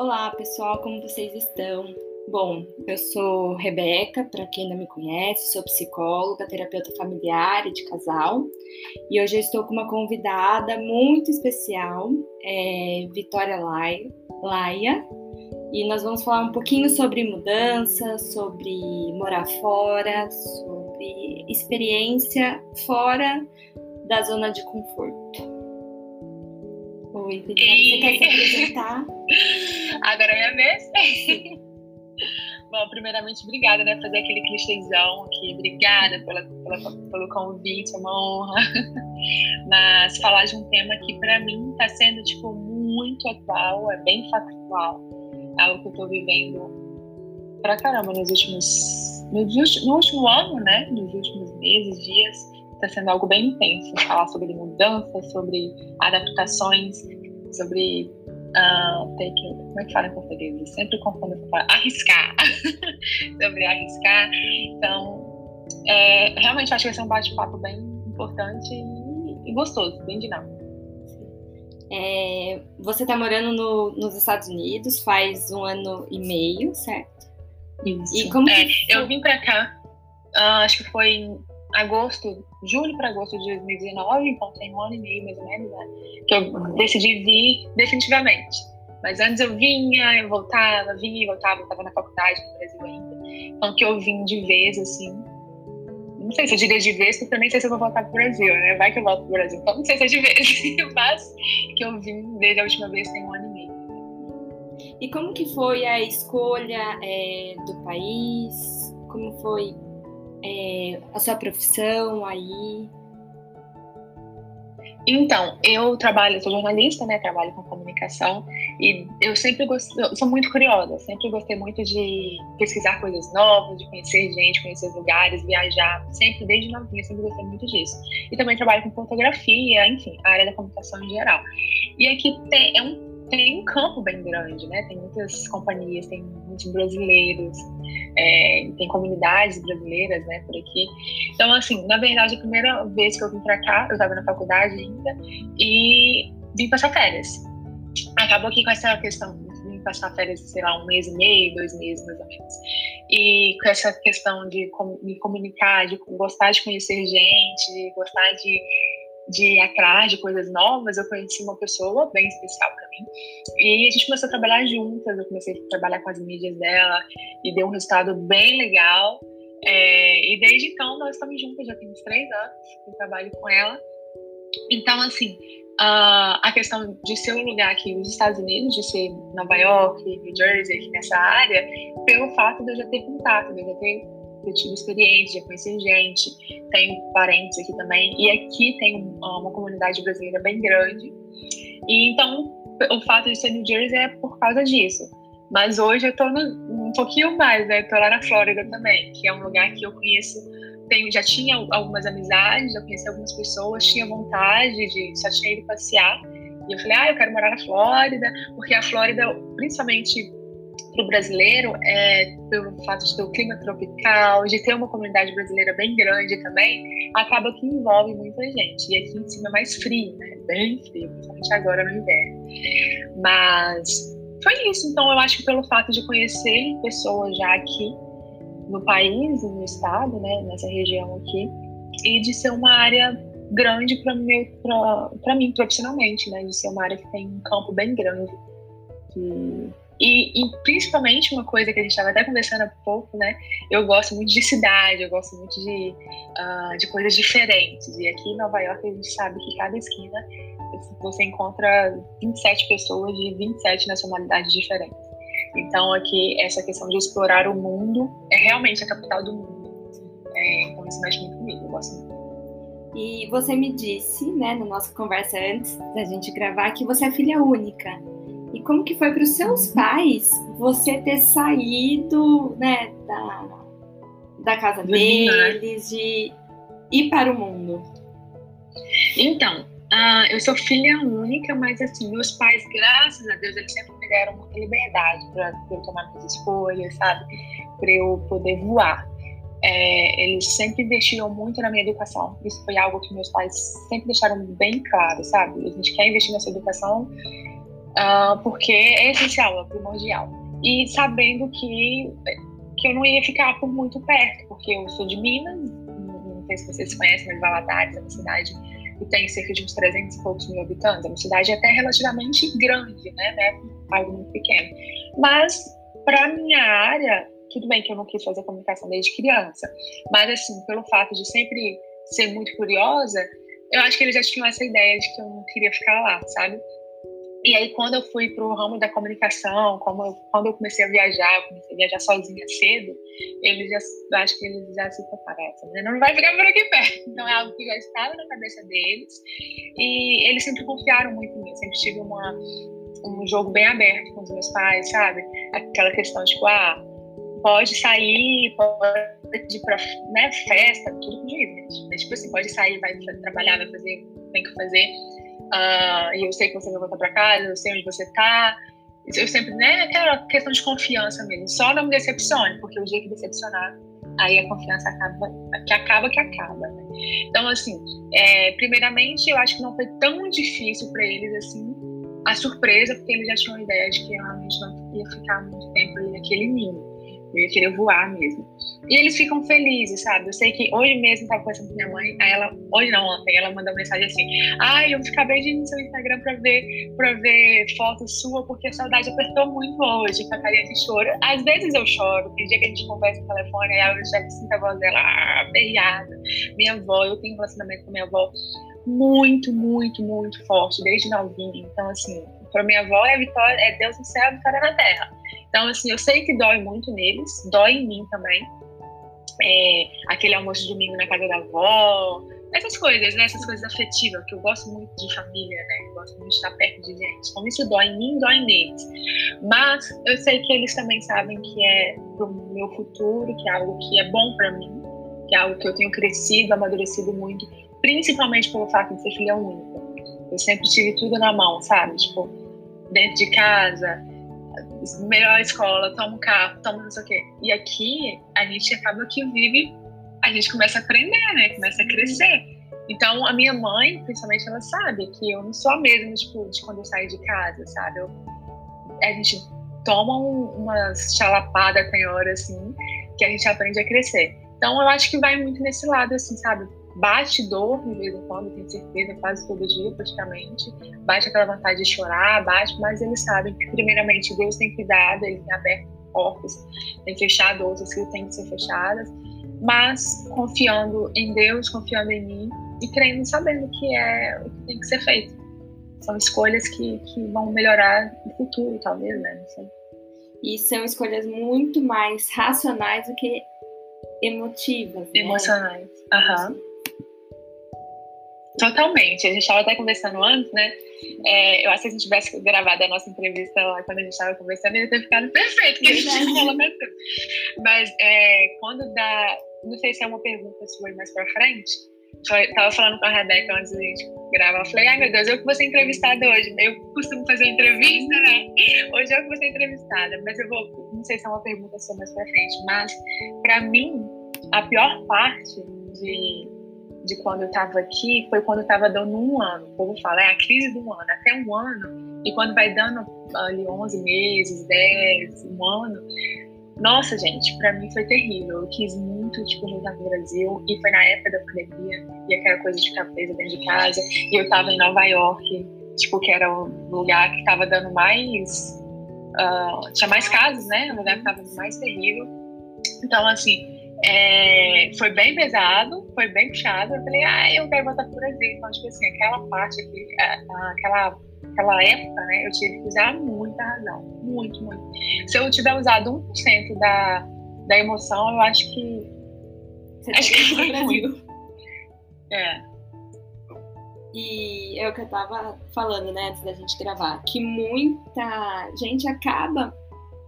Olá, pessoal, como vocês estão? Bom, eu sou Rebeca, para quem não me conhece, sou psicóloga, terapeuta familiar e de casal, e hoje eu estou com uma convidada muito especial, é Vitória Laia, e nós vamos falar um pouquinho sobre mudança, sobre morar fora, sobre experiência fora da zona de conforto. Oi, Vitória, você quer se apresentar? Agora é minha vez. Bom, primeiramente, obrigada, né? Fazer aquele clichêzão aqui. Obrigada pela, pela, pelo convite, é uma honra. Mas falar de um tema que, para mim, está sendo, tipo, muito atual, é bem factual. É algo que eu tô vivendo pra caramba nos últimos... No, no último ano, né? Nos últimos meses, dias. Está sendo algo bem intenso. Falar sobre mudança, sobre adaptações, sobre uh, que, como é que fala em português? Eu sempre confundo palavra, arriscar, sobre arriscar. Então, é, realmente acho que vai ser um bate-papo bem importante e, e, gostoso, bem dinâmico. É, você está morando no, nos Estados Unidos faz um ano e meio, certo? Isso. E como é, que... eu vim para cá, uh, acho que foi em agosto, julho para agosto de 2019, então tem um ano e meio mais ou menos, né? Que eu decidi vir definitivamente. Mas antes eu vinha, eu voltava, vinha e voltava, eu estava na faculdade no Brasil ainda. Então que eu vim de vez, assim. Não sei se eu diria de vez, porque eu nem sei se eu vou voltar pro Brasil, né? Vai que eu volto pro Brasil, então não sei se é de vez. Mas que eu vim desde a última vez tem um ano e meio. E como que foi a escolha é, do país? Como foi é, a sua profissão aí? Então, eu trabalho, sou jornalista, né? Trabalho com comunicação e eu sempre gostei, eu sou muito curiosa, sempre gostei muito de pesquisar coisas novas, de conhecer gente, conhecer lugares, viajar, sempre desde novinha, sempre gostei muito disso. E também trabalho com fotografia, enfim, a área da comunicação em geral. E aqui tem, é um tem um campo bem grande, né? Tem muitas companhias, tem muitos brasileiros, é, tem comunidades brasileiras, né, por aqui. Então, assim, na verdade, a primeira vez que eu vim para cá, eu estava na faculdade ainda e vim passar férias. Acabou aqui com essa questão vim passar férias, sei lá, um mês e meio, dois meses mais ou menos. E com essa questão de me comunicar, de gostar de conhecer gente, de gostar de de ir atrás de coisas novas, eu conheci uma pessoa bem especial para mim. E a gente começou a trabalhar juntas, eu comecei a trabalhar com as mídias dela e deu um resultado bem legal. É, e desde então nós estamos juntas, já temos três anos que trabalho com ela. Então, assim, a, a questão de ser um lugar aqui nos Estados Unidos, de ser Nova York, New Jersey, nessa área, pelo fato de eu já ter contato, de eu já ter eu tive experiência, já conheci gente, tenho parentes aqui também, e aqui tem uma comunidade brasileira bem grande. E então, o fato de ser New Jersey é por causa disso. Mas hoje eu tô no, um pouquinho mais, né? Tô lá na Flórida também, que é um lugar que eu conheço, tenho, já tinha algumas amizades, já conheci algumas pessoas, tinha vontade de só tinha ido passear. E eu falei, ah, eu quero morar na Flórida, porque a Flórida, principalmente para o brasileiro, é, pelo fato de ter o clima tropical, de ter uma comunidade brasileira bem grande também, acaba que envolve muita gente. E aqui em cima é mais frio, né? Bem frio, principalmente agora no inverno. Mas foi isso. Então, eu acho que pelo fato de conhecer pessoas já aqui no país, no estado, né, nessa região aqui, e de ser uma área grande para mim profissionalmente, né, de ser uma área que tem um campo bem grande. Que e, e, principalmente uma coisa que a gente estava até conversando há pouco, né? Eu gosto muito de cidade, eu gosto muito de, uh, de coisas diferentes. E aqui em Nova York a gente sabe que cada esquina você encontra 27 pessoas de 27 nacionalidades diferentes. Então aqui essa questão de explorar o mundo é realmente a capital do mundo. É, então isso mexe muito comigo, eu gosto muito. E você me disse, né, na nossa conversa antes da gente gravar, que você é filha única. E como que foi para os seus pais você ter saído né, da, da casa deles, de ir para o mundo? Então, uh, eu sou filha única, mas assim, meus pais, graças a Deus, eles sempre me deram muita liberdade para eu tomar minhas escolhas, sabe? Para eu poder voar. É, eles sempre investiram muito na minha educação. Isso foi algo que meus pais sempre deixaram bem claro, sabe? A gente quer investir nessa educação uh, porque é essencial, é primordial. E sabendo que, que eu não ia ficar por muito perto, porque eu sou de Minas, não sei se vocês conhecem, mas Valadares é uma cidade que tem cerca de uns 300 e poucos mil habitantes, é uma cidade até relativamente grande, né, né algo muito pequeno. Mas, para minha área, tudo bem que eu não quis fazer comunicação desde criança, mas, assim, pelo fato de sempre ser muito curiosa, eu acho que eles já tinham essa ideia de que eu não queria ficar lá, sabe? E aí, quando eu fui para o ramo da comunicação, eu, quando eu comecei a viajar, eu comecei a viajar sozinha cedo, eles já, acho que eles já se prepararam, né? Não vai ficar por aqui perto. Então, é algo que já estava na cabeça deles. E eles sempre confiaram muito em mim. Sempre tive uma, um jogo bem aberto com os meus pais, sabe? Aquela questão, tipo, ah, pode sair, pode ir pra né, festa, tudo com gente. Mas, tipo assim, pode sair, vai trabalhar, vai fazer, tem que fazer uh, e eu sei que você vai voltar para casa, eu sei onde você está. Eu sempre, né, aquela questão de confiança mesmo. Só não me decepcione, porque o dia que decepcionar, aí a confiança acaba, que acaba, que acaba. Né? Então, assim, é, primeiramente, eu acho que não foi tão difícil para eles, assim, a surpresa, porque eles já tinham a ideia de que realmente não ia ficar muito tempo ali naquele ninho. Eu ia querer voar mesmo. E eles ficam felizes, sabe? Eu sei que hoje mesmo estava conversando com minha mãe, aí ela, hoje não, ontem, ela mandou mensagem assim: Ai, eu acabei de ir no seu Instagram pra ver, pra ver foto sua, porque a saudade apertou muito hoje, com a carinha de choro. Às vezes eu choro, tem dia que a gente conversa no telefone, aí eu já sinto a voz dela ah, aperreada. Minha avó, eu tenho um relacionamento com minha avó muito, muito, muito forte, desde novinha. Então, assim, para minha avó é vitória, é Deus no céu, vitória na terra. Então, assim, eu sei que dói muito neles, dói em mim também. É, aquele almoço de domingo na casa da avó, essas coisas, né? Essas coisas afetivas, que eu gosto muito de família, né? Eu gosto muito de estar perto de gente. Como isso dói em mim, dói neles. Mas eu sei que eles também sabem que é pro meu futuro, que é algo que é bom para mim, que é algo que eu tenho crescido, amadurecido muito, principalmente pelo fato de ser filha única. Eu sempre tive tudo na mão, sabe? Tipo, dentro de casa, melhor escola, toma um carro, toma não sei o quê. E aqui a gente acaba que vive, a gente começa a aprender, né? Começa a crescer. Então a minha mãe, principalmente, ela sabe que eu não sou a mesma tipo, de quando eu saio de casa, sabe? Eu, a gente toma um, uma chalapada tem hora assim, que a gente aprende a crescer. Então eu acho que vai muito nesse lado, assim, sabe? Bate dor de vez em quando, tenho certeza, quase todo dia praticamente. Bate aquela vontade de chorar, bate, mas eles sabem que, primeiramente, Deus tem cuidado, Ele tem aberto portas, tem fechado outras que têm que ser fechadas, mas confiando em Deus, confiando em mim e crendo, sabendo que é o que tem que ser feito. São escolhas que, que vão melhorar no futuro, talvez, né? E são escolhas muito mais racionais do que emotivas. Né? Emocionais. Aham. Totalmente. A gente estava até conversando antes, né? É, eu acho que se a gente tivesse gravado a nossa entrevista lá quando a gente estava conversando, ia ter ficado perfeito, que a gente falou bastante. Mas é, quando dá. Não sei se é uma pergunta sua mais pra frente. Tava falando com a Rebeca antes da gente gravar. Eu falei, ai meu Deus, eu que vou ser entrevistada hoje. Eu costumo fazer entrevista, né? Hoje eu que vou ser entrevistada. Mas eu vou. Não sei se é uma pergunta sua mais pra frente. Mas, pra mim, a pior parte de de quando eu estava aqui foi quando eu estava dando um ano. O povo fala, é a crise do ano, até um ano. E quando vai dando ali 11 meses, 10, um ano. Nossa, gente, para mim foi terrível. Eu quis muito, tipo, voltar pro Brasil. E foi na época da pandemia. E aquela coisa de ficar presa dentro de casa. E eu tava em Nova York, tipo, que era o lugar que tava dando mais... Uh, tinha mais casos, né? O lugar que tava mais terrível. Então, assim, é, foi bem pesado, foi bem puxado. Eu falei, ah, eu quero voltar pro Brasil. Então, tipo assim, aquela parte aqui, aquela, aquela época, né, eu tive que usar muita razão. Muito, muito. Se eu tiver usado 1% da, da emoção, eu acho que. Você acho que foi muito. É. E é o que eu tava falando, né, antes da gente gravar, que muita gente acaba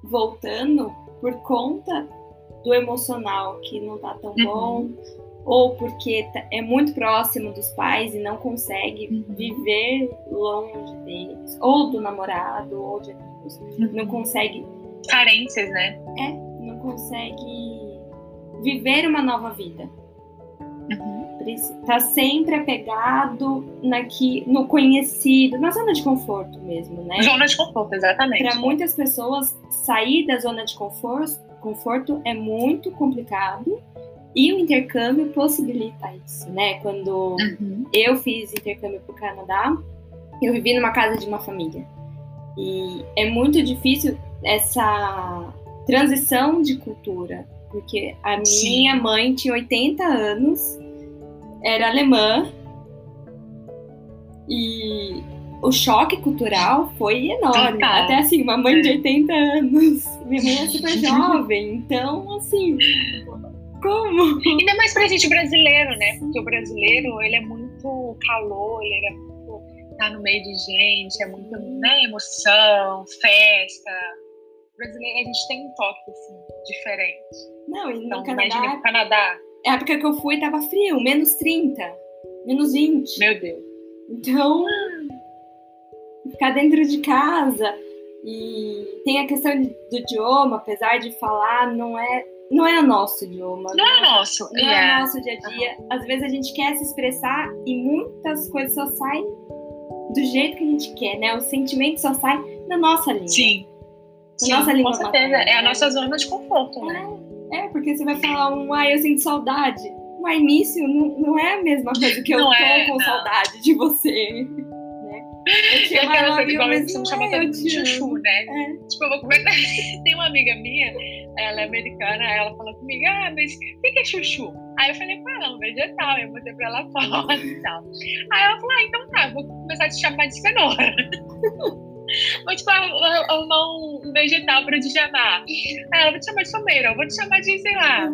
voltando por conta do emocional que não tá tão uhum. bom, ou porque tá, é muito próximo dos pais e não consegue uhum. viver longe deles, ou do namorado, ou de amigos, uhum. não consegue. Carências, né? É, não consegue viver uma nova vida. Uhum. tá sempre apegado naqui, no conhecido, na zona de conforto mesmo, né? Zona de conforto, exatamente. Para muitas pessoas, sair da zona de conforto, conforto é muito complicado e o intercâmbio possibilita isso, né? Quando uhum. eu fiz intercâmbio para o Canadá, eu vivi numa casa de uma família. E é muito difícil essa transição de cultura, porque a minha Sim. mãe tinha 80 anos, era alemã, e o choque cultural foi enorme. Total. Até assim, uma mãe é. de 80 anos, minha mãe é super jovem, então assim, como? Ainda mais pra gente brasileiro, né? Porque o brasileiro, ele é muito calor, ele é muito tá no meio de gente, é muito, né, emoção, festa. O brasileiro, a gente tem um toque, assim, diferente. Não, e no então, Canadá... Imagina no Canadá. É a época que eu fui, tava frio, menos 30, menos 20. Meu Deus. Então, ficar dentro de casa... E tem a questão do idioma, apesar de falar, não é não é o nosso idioma. Não, é nosso. Não yeah. é o nosso dia a dia. Às vezes a gente quer se expressar e muitas coisas só saem do jeito que a gente quer, né? O sentimento só sai na nossa língua. Sim. Na Sim, nossa língua. Com certeza. Materna, é a nossa zona de conforto, né? É, é, porque você vai falar um, ah, eu sinto saudade. Um início não, não é a mesma coisa que eu não tô é, com não. saudade de você. Eu tinha aquela coisa igual você me chama todo de chuchu, né? É. Tipo, eu vou. Tem uma amiga minha, ela é americana, ela falou comigo, ah, mas o que é chuchu? Aí eu falei, pá, não, vegetal, eu botei pra ela fora e tal. Aí ela falou, ah, então tá, vou começar a te chamar de cenoura. Vou te arrumar um vegetal pra te chamar. Aí ela, vou te chamar de someira, vou te chamar de, sei lá,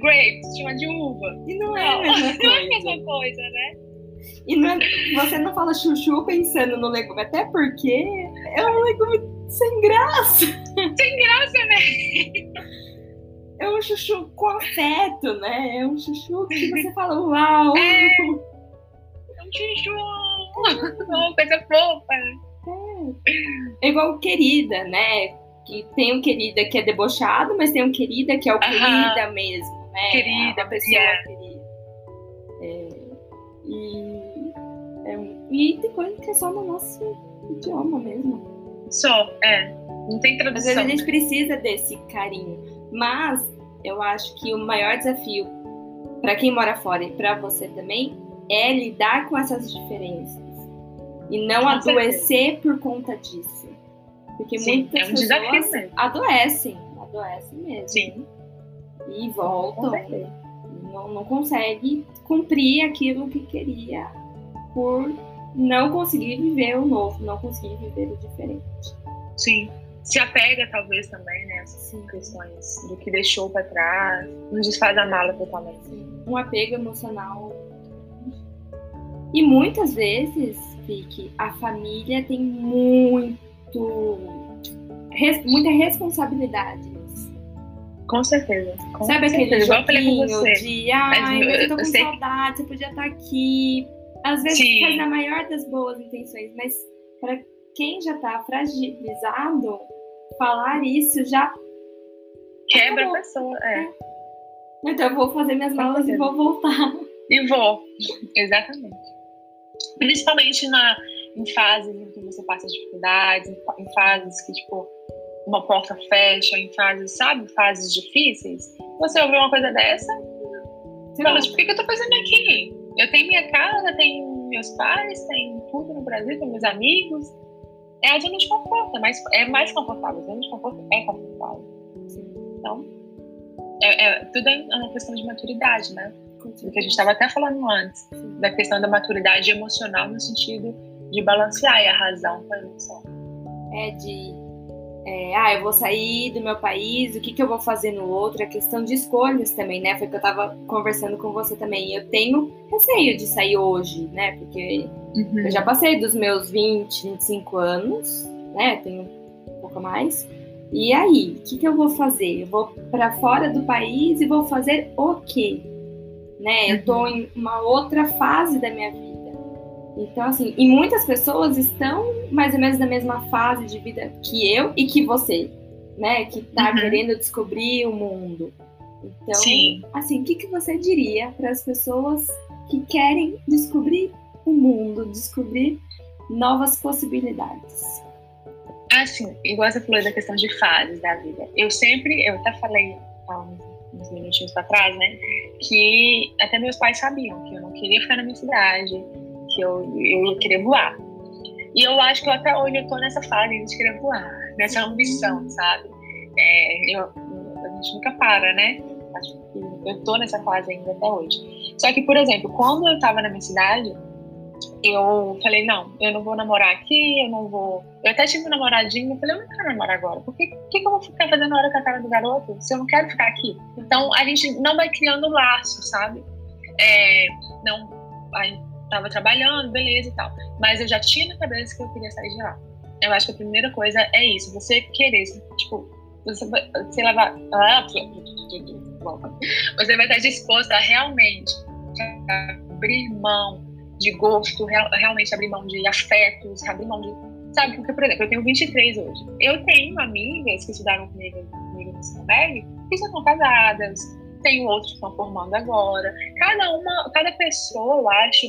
grapes, te chamar de uva. E não é a mesma coisa. Não é a mesma coisa, né? E não é, você não fala chuchu pensando no legume, até porque é um legume sem graça. Sem graça, né? É um chuchu com afeto, né? É um chuchu que você fala, uau! É, é um chuchu, uma coisa fofa. É. é igual querida, né? Que tem um querida que é debochado, mas tem um querida que é o querida mesmo, né? Querida, é pessoa yeah. querida. E, é, e tem coisa que é só no nosso idioma mesmo. Só, é. Não tem tradução. Às vezes a gente precisa desse carinho. Mas eu acho que o maior desafio para quem mora fora e para você também é lidar com essas diferenças. E não com adoecer certeza. por conta disso. Porque Sim, muitas é um pessoas adoecem, adoecem mesmo. Sim. E voltam. Não, não consegue cumprir aquilo que queria por não conseguir viver o novo, não conseguir viver o diferente. Sim. Se apega, talvez, também, né? Essas questões do que deixou para trás, não desfaz a mala totalmente. Um apego emocional. E muitas vezes, Vicky, a família tem muito. Res, muita responsabilidade com certeza. Com Sabe certeza. aquele joguinho de ai, mas eu tô com eu saudade, você podia estar aqui. Às vezes Sim. faz na maior das boas intenções, mas para quem já tá fragilizado, falar isso já quebra a pessoa. É. é. Então eu vou fazer minhas malas e vou voltar. E vou, exatamente. Principalmente na, em fases em que você passa dificuldades, em fases que, tipo, uma porta fecha em fases, sabe? Fases difíceis. Você ouve uma coisa dessa, você fala, tipo, o que, eu tô fazendo aqui? Eu tenho minha casa, tenho meus pais, tenho tudo no Brasil, tenho meus amigos. É a zona de conforto, é mais, é mais confortável. A zona de conforto é confortável. Então, é, é, tudo é uma questão de maturidade, né? O que a gente estava até falando antes, da questão da maturidade emocional no sentido de balancear a razão com a emoção. É de é, ah, eu vou sair do meu país, o que, que eu vou fazer no outro, a questão de escolhas também, né? Foi que eu tava conversando com você também. Eu tenho receio de sair hoje, né? Porque uhum. eu já passei dos meus 20, 25 anos, né? Tenho um pouco mais. E aí, o que, que eu vou fazer? Eu vou para fora do país e vou fazer o quê? Né? Eu tô uhum. em uma outra fase da minha vida. Então, assim, e muitas pessoas estão mais ou menos na mesma fase de vida que eu e que você, né? Que tá uhum. querendo descobrir o mundo. Então, Sim. assim, o que, que você diria para as pessoas que querem descobrir o mundo, descobrir novas possibilidades? Assim, igual você falou da questão de fases da vida. Eu sempre, eu até falei há uns, uns minutinhos para trás, né, que até meus pais sabiam que eu não queria ficar na minha cidade, que eu, eu ia querer voar. E eu acho que eu até hoje eu tô nessa fase de querer voar, nessa ambição, sabe? É, eu, a gente nunca para, né? Acho que eu tô nessa fase ainda até hoje. Só que, por exemplo, quando eu tava na minha cidade, eu falei, não, eu não vou namorar aqui, eu não vou. Eu até tive um namoradinho, eu falei, eu não quero namorar agora. Por que, que, que eu vou ficar fazendo hora com a cara do garoto se eu não quero ficar aqui? Então a gente não vai criando laço, sabe? É, não, aí tava trabalhando, beleza e tal. Mas eu já tinha na cabeça que eu queria sair de lá. Eu acho que a primeira coisa é isso, você querer, tipo, você vai, sei lá, ah, você vai estar disposto a realmente abrir mão de gosto, real, realmente abrir mão de afetos, abrir mão de. Sabe, porque, por exemplo, eu tenho 23 hoje. Eu tenho amigas que estudaram comigo, comigo no ensino médio que já estão casadas, tenho outros que estão formando agora. Cada uma, cada pessoa, eu acho,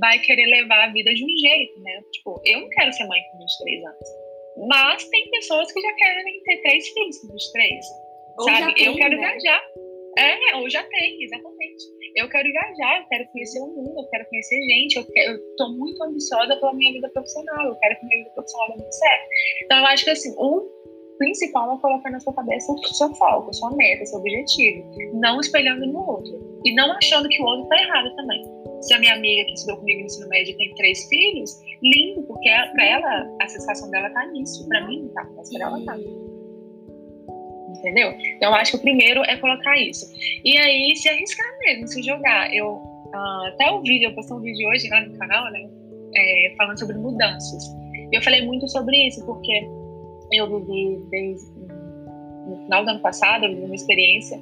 vai querer levar a vida de um jeito, né? Tipo, eu não quero ser mãe com 23 anos. Mas tem pessoas que já querem ter três filhos com 23. Ou sabe? Tem, eu quero né? viajar. É, ou já tem, exatamente. Eu quero viajar, eu quero conhecer o mundo, eu quero conhecer gente, eu, quero, eu tô muito ambiciosa pela minha vida profissional, eu quero que minha vida profissional dê muito certo. Então, eu acho que, assim, o principal é colocar na sua cabeça o seu foco, a sua meta, o seu objetivo. Não espelhando no outro. E não achando que o outro tá errado também. Se a minha amiga que estudou comigo no ensino médio tem três filhos, lindo, porque para ela a sensação dela tá nisso. Para mim tá, mas para ela tá entendeu? Então, eu acho que o primeiro é colocar isso. E aí, se arriscar mesmo, se jogar. Eu uh, até o vídeo, eu postei um vídeo hoje lá no canal, né? É, falando sobre mudanças. E eu falei muito sobre isso, porque eu vivi desde no final do ano passado, uma experiência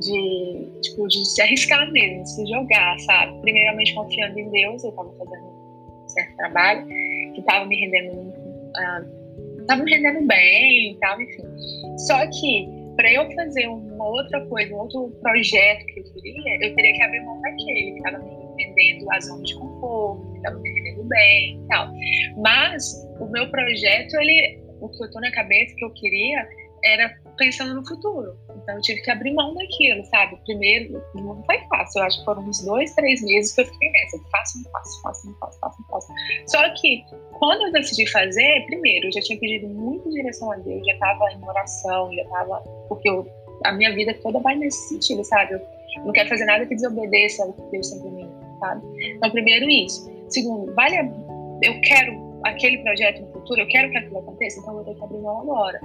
de, tipo, de se arriscar mesmo, se jogar, sabe? Primeiramente confiando em Deus, eu estava fazendo um certo trabalho que estava me rendendo uh, tava me rendendo bem e tal, enfim. Só que para eu fazer uma outra coisa, um outro projeto que eu queria, eu teria que abrir mão daquele que estava me rendendo a zona de conforto, que estava me rendendo bem e tal. Mas o meu projeto, ele, o que eu tô na cabeça que eu queria era pensando no futuro. Então eu tive que abrir mão daquilo, sabe? Primeiro, não foi fácil. Eu acho que foram uns dois, três meses que eu fiquei nessa. Faço, não faço, faço, não faço, faço, não faço. Só que quando eu decidi fazer, primeiro, eu já tinha pedido muito direção a Deus, já estava em oração, já estava. Porque eu, a minha vida toda vai nesse sentido, sabe? Eu não quero fazer nada que desobedeça o que Deus tem para mim, sabe? Então, primeiro, isso. Segundo, vale. A, eu quero aquele projeto no futuro, eu quero que aquilo aconteça, então eu vou ter que abrir mão agora.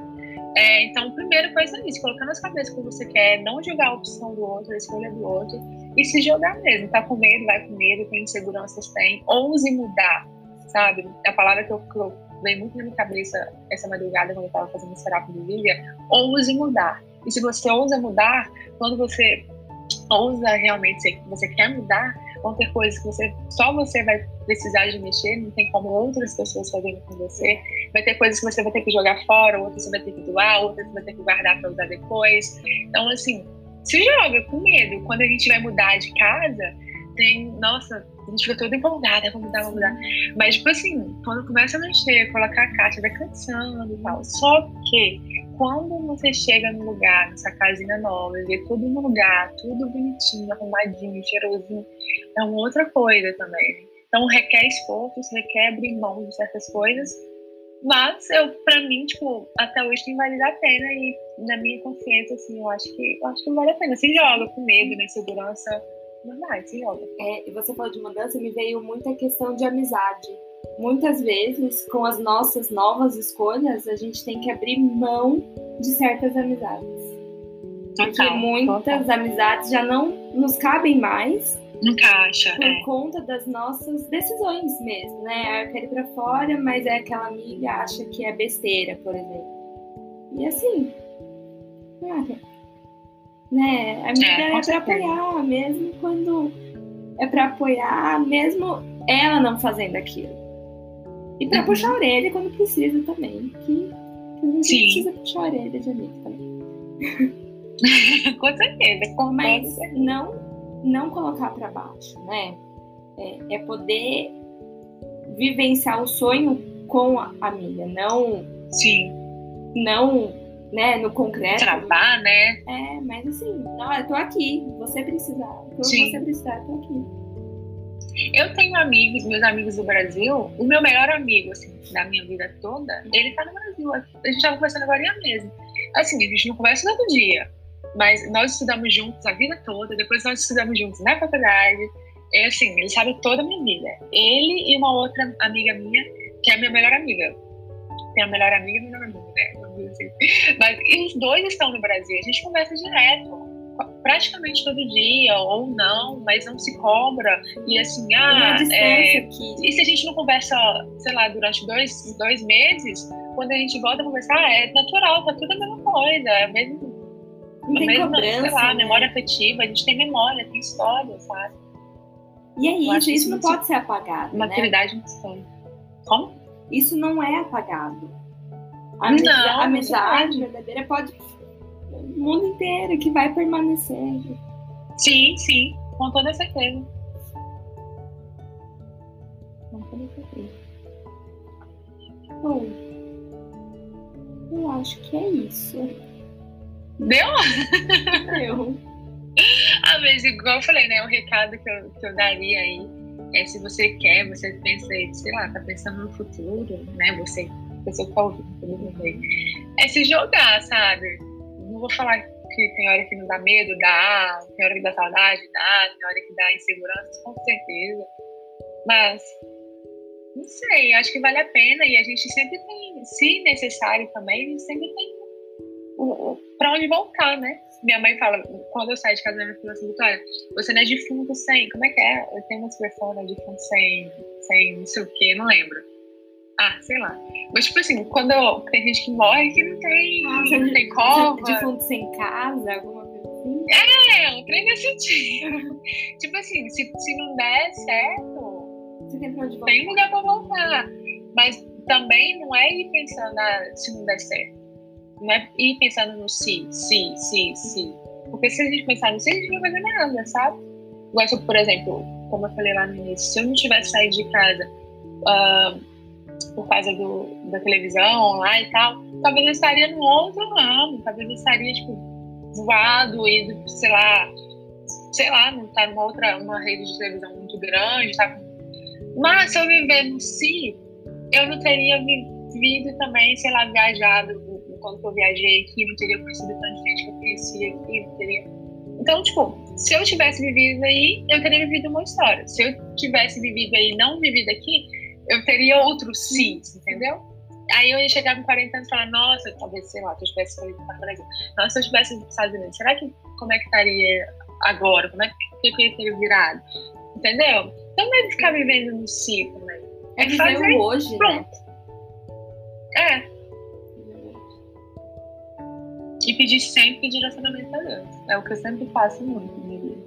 É, então, primeiro coisa é isso, colocar nas cabeças o que você quer, não jogar a opção do outro, a escolha do outro, e se jogar mesmo. Tá com medo, vai com medo, tem inseguranças, tem. Ouse mudar, sabe? A palavra que eu, que eu veio muito na minha cabeça essa madrugada quando eu estava fazendo esse terapia de Lívia, ouse mudar. E se você ousa mudar, quando você ousa realmente, você quer mudar, vão ter coisas que você só você vai precisar de mexer, não tem como outras pessoas fazerem com você. Vai ter coisas que você vai ter que jogar fora, outras você vai ter que doar, outras você vai ter que guardar para usar depois. Então, assim, se joga com medo. Quando a gente vai mudar de casa, tem, nossa, a gente fica toda empolgada, vamos mudar, vamos mudar. Mas, tipo assim, quando começa a mexer, colocar a caixa, vai cansando e tal. Só que, quando você chega no lugar, nessa casinha nova, vê tudo no lugar, tudo bonitinho, arrumadinho, cheirosinho, é uma outra coisa também. Então, requer esforços, requer abrir mão de certas coisas. Mas, eu, pra mim, tipo, até hoje tem valido a pena e na minha consciência, assim, eu acho que, eu acho que vale a pena. Se joga com medo, na insegurança, verdade, se joga. É, e você falou de mudança, me veio muita questão de amizade. Muitas vezes, com as nossas novas escolhas, a gente tem que abrir mão de certas amizades. Porque muitas amizades já não nos cabem mais Encaixa. Por é. conta das nossas decisões mesmo, né? Ah, eu quero ir pra fora, mas é aquela amiga acha que é besteira, por exemplo. E assim, cara, né? A amiga é, é pra apoiar, mesmo quando é pra apoiar, mesmo ela não fazendo aquilo. E pra uhum. puxar a orelha quando precisa também. Que, que a gente Sim. precisa puxar a orelha de amigo também. com certeza, com mas não, não colocar para baixo, né? É, é, poder vivenciar o sonho com a família, não. Sim. Não, né, no concreto. Travar, né? É, mas assim, não, eu tô aqui. Você precisar. Quando Sim. você precisar, eu tô aqui. Eu tenho amigos, meus amigos do Brasil, o meu melhor amigo, assim, da minha vida toda, ele tá no Brasil. A gente tava conversando agora mesmo. Assim, a gente não conversa todo dia, mas nós estudamos juntos a vida toda, depois nós estudamos juntos na faculdade. É assim, ele sabe toda a minha vida. Ele e uma outra amiga minha, que é a minha melhor amiga. Tem a melhor amiga e a melhor amiga, né? Mas e os dois estão no Brasil, a gente conversa direto praticamente todo dia, ou não, mas não se cobra. E assim, ah, é, aqui. e se a gente não conversa, sei lá, durante dois, dois meses, quando a gente volta a conversar, é natural, tá tudo a mesma coisa, é a mesma, Não a tem mesma cobrança. sei lá, né? memória afetiva, a gente tem memória, tem história, sabe? E é isso, isso não pode ser apagado. Né? Maturidade não tem. Como? Isso não é apagado. A Não, amizade, não a amizade verdadeira pode. O mundo inteiro que vai permanecer. Sim, sim, com toda certeza. Com toda certeza. Bom, eu acho que é isso. Deu? Eu. Ah, mas igual eu falei, né? O recado que eu, que eu daria aí é se você quer, você pensa, aí, sei lá, tá pensando no futuro, né? Você, pessoa que tá ouvindo, é se jogar, sabe? Não vou falar que tem hora que não dá medo, dá, tem hora que dá saudade, dá, tem hora que dá insegurança, com certeza. Mas, não sei, acho que vale a pena e a gente sempre tem, se necessário também, sempre tem pra onde voltar, né? Minha mãe fala, quando eu saio de casa, minha mãe fala assim, Vitória, você não é defunto sem, como é que é? Eu tenho uma expressão, né, defunto sem, sem não sei o que, não lembro. Ah, sei lá. Mas, tipo assim, quando eu- tem gente que morre que não tem, Ah, não tem cova. De fundo sem casa, alguma coisa assim. É, um trem nesse sentido. tipo assim, se, se não der certo, Você tem voltar. tem lugar pra voltar. Mas também não é ir pensando ah, se não der certo. Não é ir pensando no se, se, se, se. Porque se a gente pensar no se, a gente não vai fazer nada, sabe? Igual, por exemplo, como eu falei lá no início, se eu não tivesse saído de casa ah, por causa do, da televisão lá e tal, talvez eu estaria num outro ramo, talvez eu estaria, tipo, voado, indo, sei lá, sei lá, não tá numa outra, uma rede de televisão muito grande, tá? Mas se eu viver no si, eu não teria vivido também, sei lá, viajado enquanto eu viajei aqui, não teria conhecido tanta gente que eu conhecia aqui, não teria. Então, tipo, se eu tivesse vivido aí, eu teria vivido uma história. Se eu tivesse vivido aí e não vivido aqui, eu teria outros sims, entendeu? Aí eu ia chegar com 40 anos e falar, nossa, talvez, sei lá, se eu tivesse feito para Brasil. Nossa, se eu tivesse nos Estados Unidos, será que como é que estaria agora? Como é que, eu ia ter virado? Entendeu? Então não é ficar vivendo no si também. É É viver fazer o hoje, né? pronto. É, e pedir sempre direcionamento a Deus. É o que eu sempre faço muito minha vida.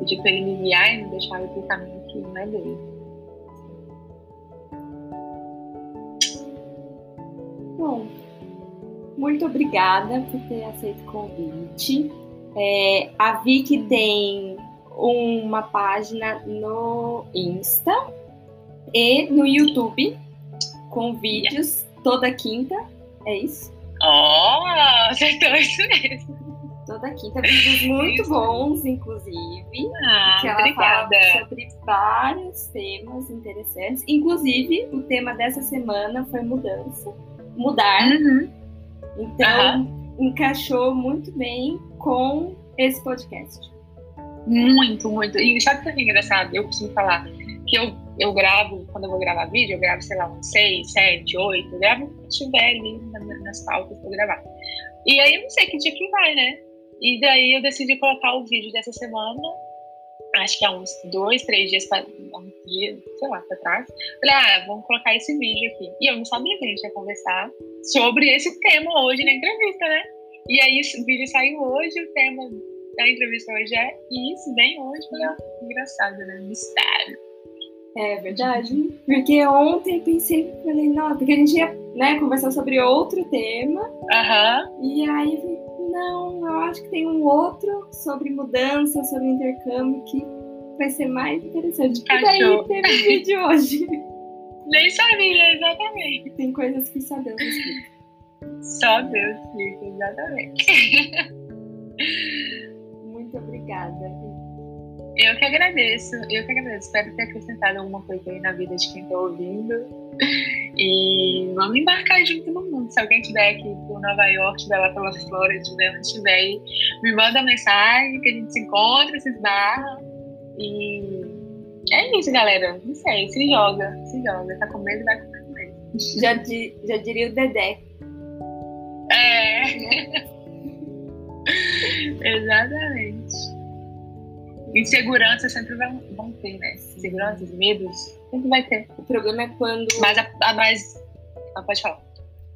Pedir pra ele me guiar e não deixar eu ir pro caminho que não é dele. Bom, muito obrigada por ter aceito o convite. É, a Vicky tem uma página no Insta e no YouTube com vídeos toda quinta. É isso? Oh, acertou isso mesmo. Toda quinta, vídeos muito bons, inclusive. Ah, que ela obrigada. fala sobre vários temas interessantes. Inclusive, o tema dessa semana foi mudança. Mudar. Uhum. Então, encaixou muito bem com esse podcast. Muito, muito. E sabe o que é engraçado? Eu costumo falar que eu, eu gravo, quando eu vou gravar vídeo, eu gravo, sei lá, uns 6, 7, 8, eu gravo o que tiver ali na- nas pautas pra eu gravar. E aí eu não sei que dia que vai, né? E daí eu decidi colocar o vídeo dessa semana, acho que há uns dois, três dias, pra, uns dias, sei lá, pra trás. Falei, ah, vamos colocar esse vídeo aqui. E eu não sabia que a gente ia conversar sobre esse tema hoje na entrevista, né? E aí esse vídeo saiu hoje, o tema da entrevista hoje é isso, bem hoje, falei, ah, engraçado, né? Mistério. É verdade. Porque ontem pensei, falei, não, porque a gente ia né, conversar sobre outro tema. Aham. E aí eu falei, Não, eu acho que tem um outro sobre mudança, sobre intercâmbio que vai ser mais interessante. E daí teve o vídeo hoje. Nem sabia, exatamente. Tem coisas que só Deus explica. Só Deus explica, exatamente. Muito obrigada. Eu que agradeço, eu que agradeço. Espero ter acrescentado alguma coisa aí na vida de quem está ouvindo. E vamos embarcar junto no mundo. Se alguém estiver aqui por Nova York, estiver lá pela Flórida, onde estiver aí, me manda mensagem que a gente se encontra, se esbarra. E é isso, galera. Não sei, se joga, se joga. Tá com medo, vai com medo. Já, di, já diria o Dedé. É. Exatamente. Insegurança sempre vão, vão ter, né? Inseguranças, medos, sempre vai ter. O problema é quando. Mas a, a mais. Ah, pode falar.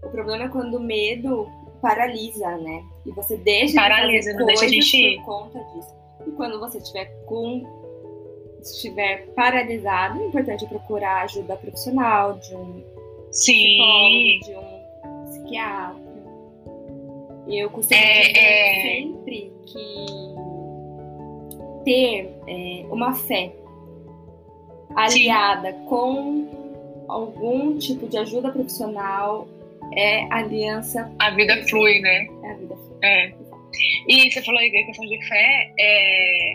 O problema é quando o medo paralisa, né? E você deixa paralisa, de não deixa de ir. por conta disso. E quando você estiver com estiver paralisado, é importante procurar ajuda profissional de um Sim. de um psiquiatra. Eu costumo é, dizer é... sempre que ter é, uma fé aliada com algum tipo de ajuda profissional é aliança. A vida flui, né? É a vida flui. É. E você falou aí da questão de fé, é,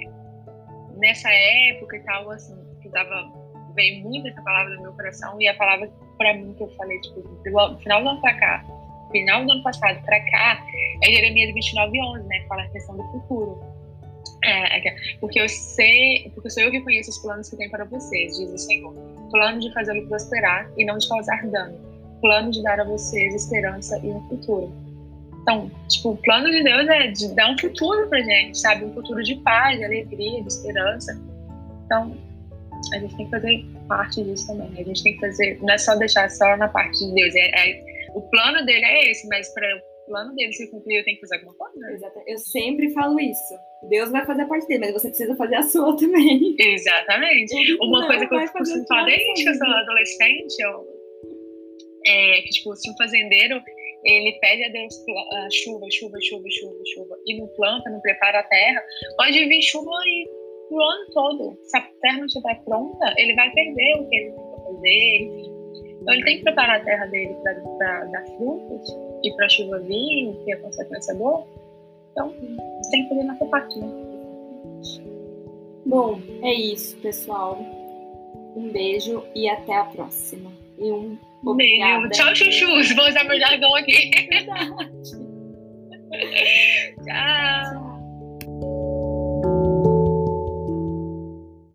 nessa época e tal, assim, que tava, veio muito essa palavra no meu coração e a palavra para mim que eu falei, tipo, do final do ano pra cá, final do ano passado pra cá, é Jeremias 29, 11, né? Fala a questão do futuro. É, é porque eu sei, porque sou eu que conheço os planos que tem para vocês, diz o Senhor. Plano de fazê-lo prosperar e não de causar dano. Plano de dar a vocês esperança e um futuro. Então, tipo, o plano de Deus é de dar um futuro pra gente, sabe? Um futuro de paz, de alegria, de esperança. Então, a gente tem que fazer parte disso também. A gente tem que fazer, não é só deixar só na parte de Deus. É, é o plano dele é esse, mas para plano dele se cumprir, eu tenho que fazer alguma coisa. Exato. Eu sempre falo isso. Deus vai fazer a parte dele, mas você precisa fazer a sua também. Exatamente. Uma não, coisa que eu costumo falar desde que eu sou adolescente, eu, é que, tipo, se um fazendeiro ele pede a Deus uh, chuva, chuva, chuva, chuva, chuva, e não planta, não prepara a terra, pode vir chuva e o ano todo. Se a terra não estiver pronta, ele vai perder o que ele tem para fazer. Então ele tem que preparar a terra dele para dar frutos e para a chuva vir, que a consequência boa. Então, tem que fazer nossa parte, né? Bom, é isso, pessoal. Um beijo e até a próxima. E um Obrigada. Tchau, chuchus. Vou usar meu jargão aqui. Tchau.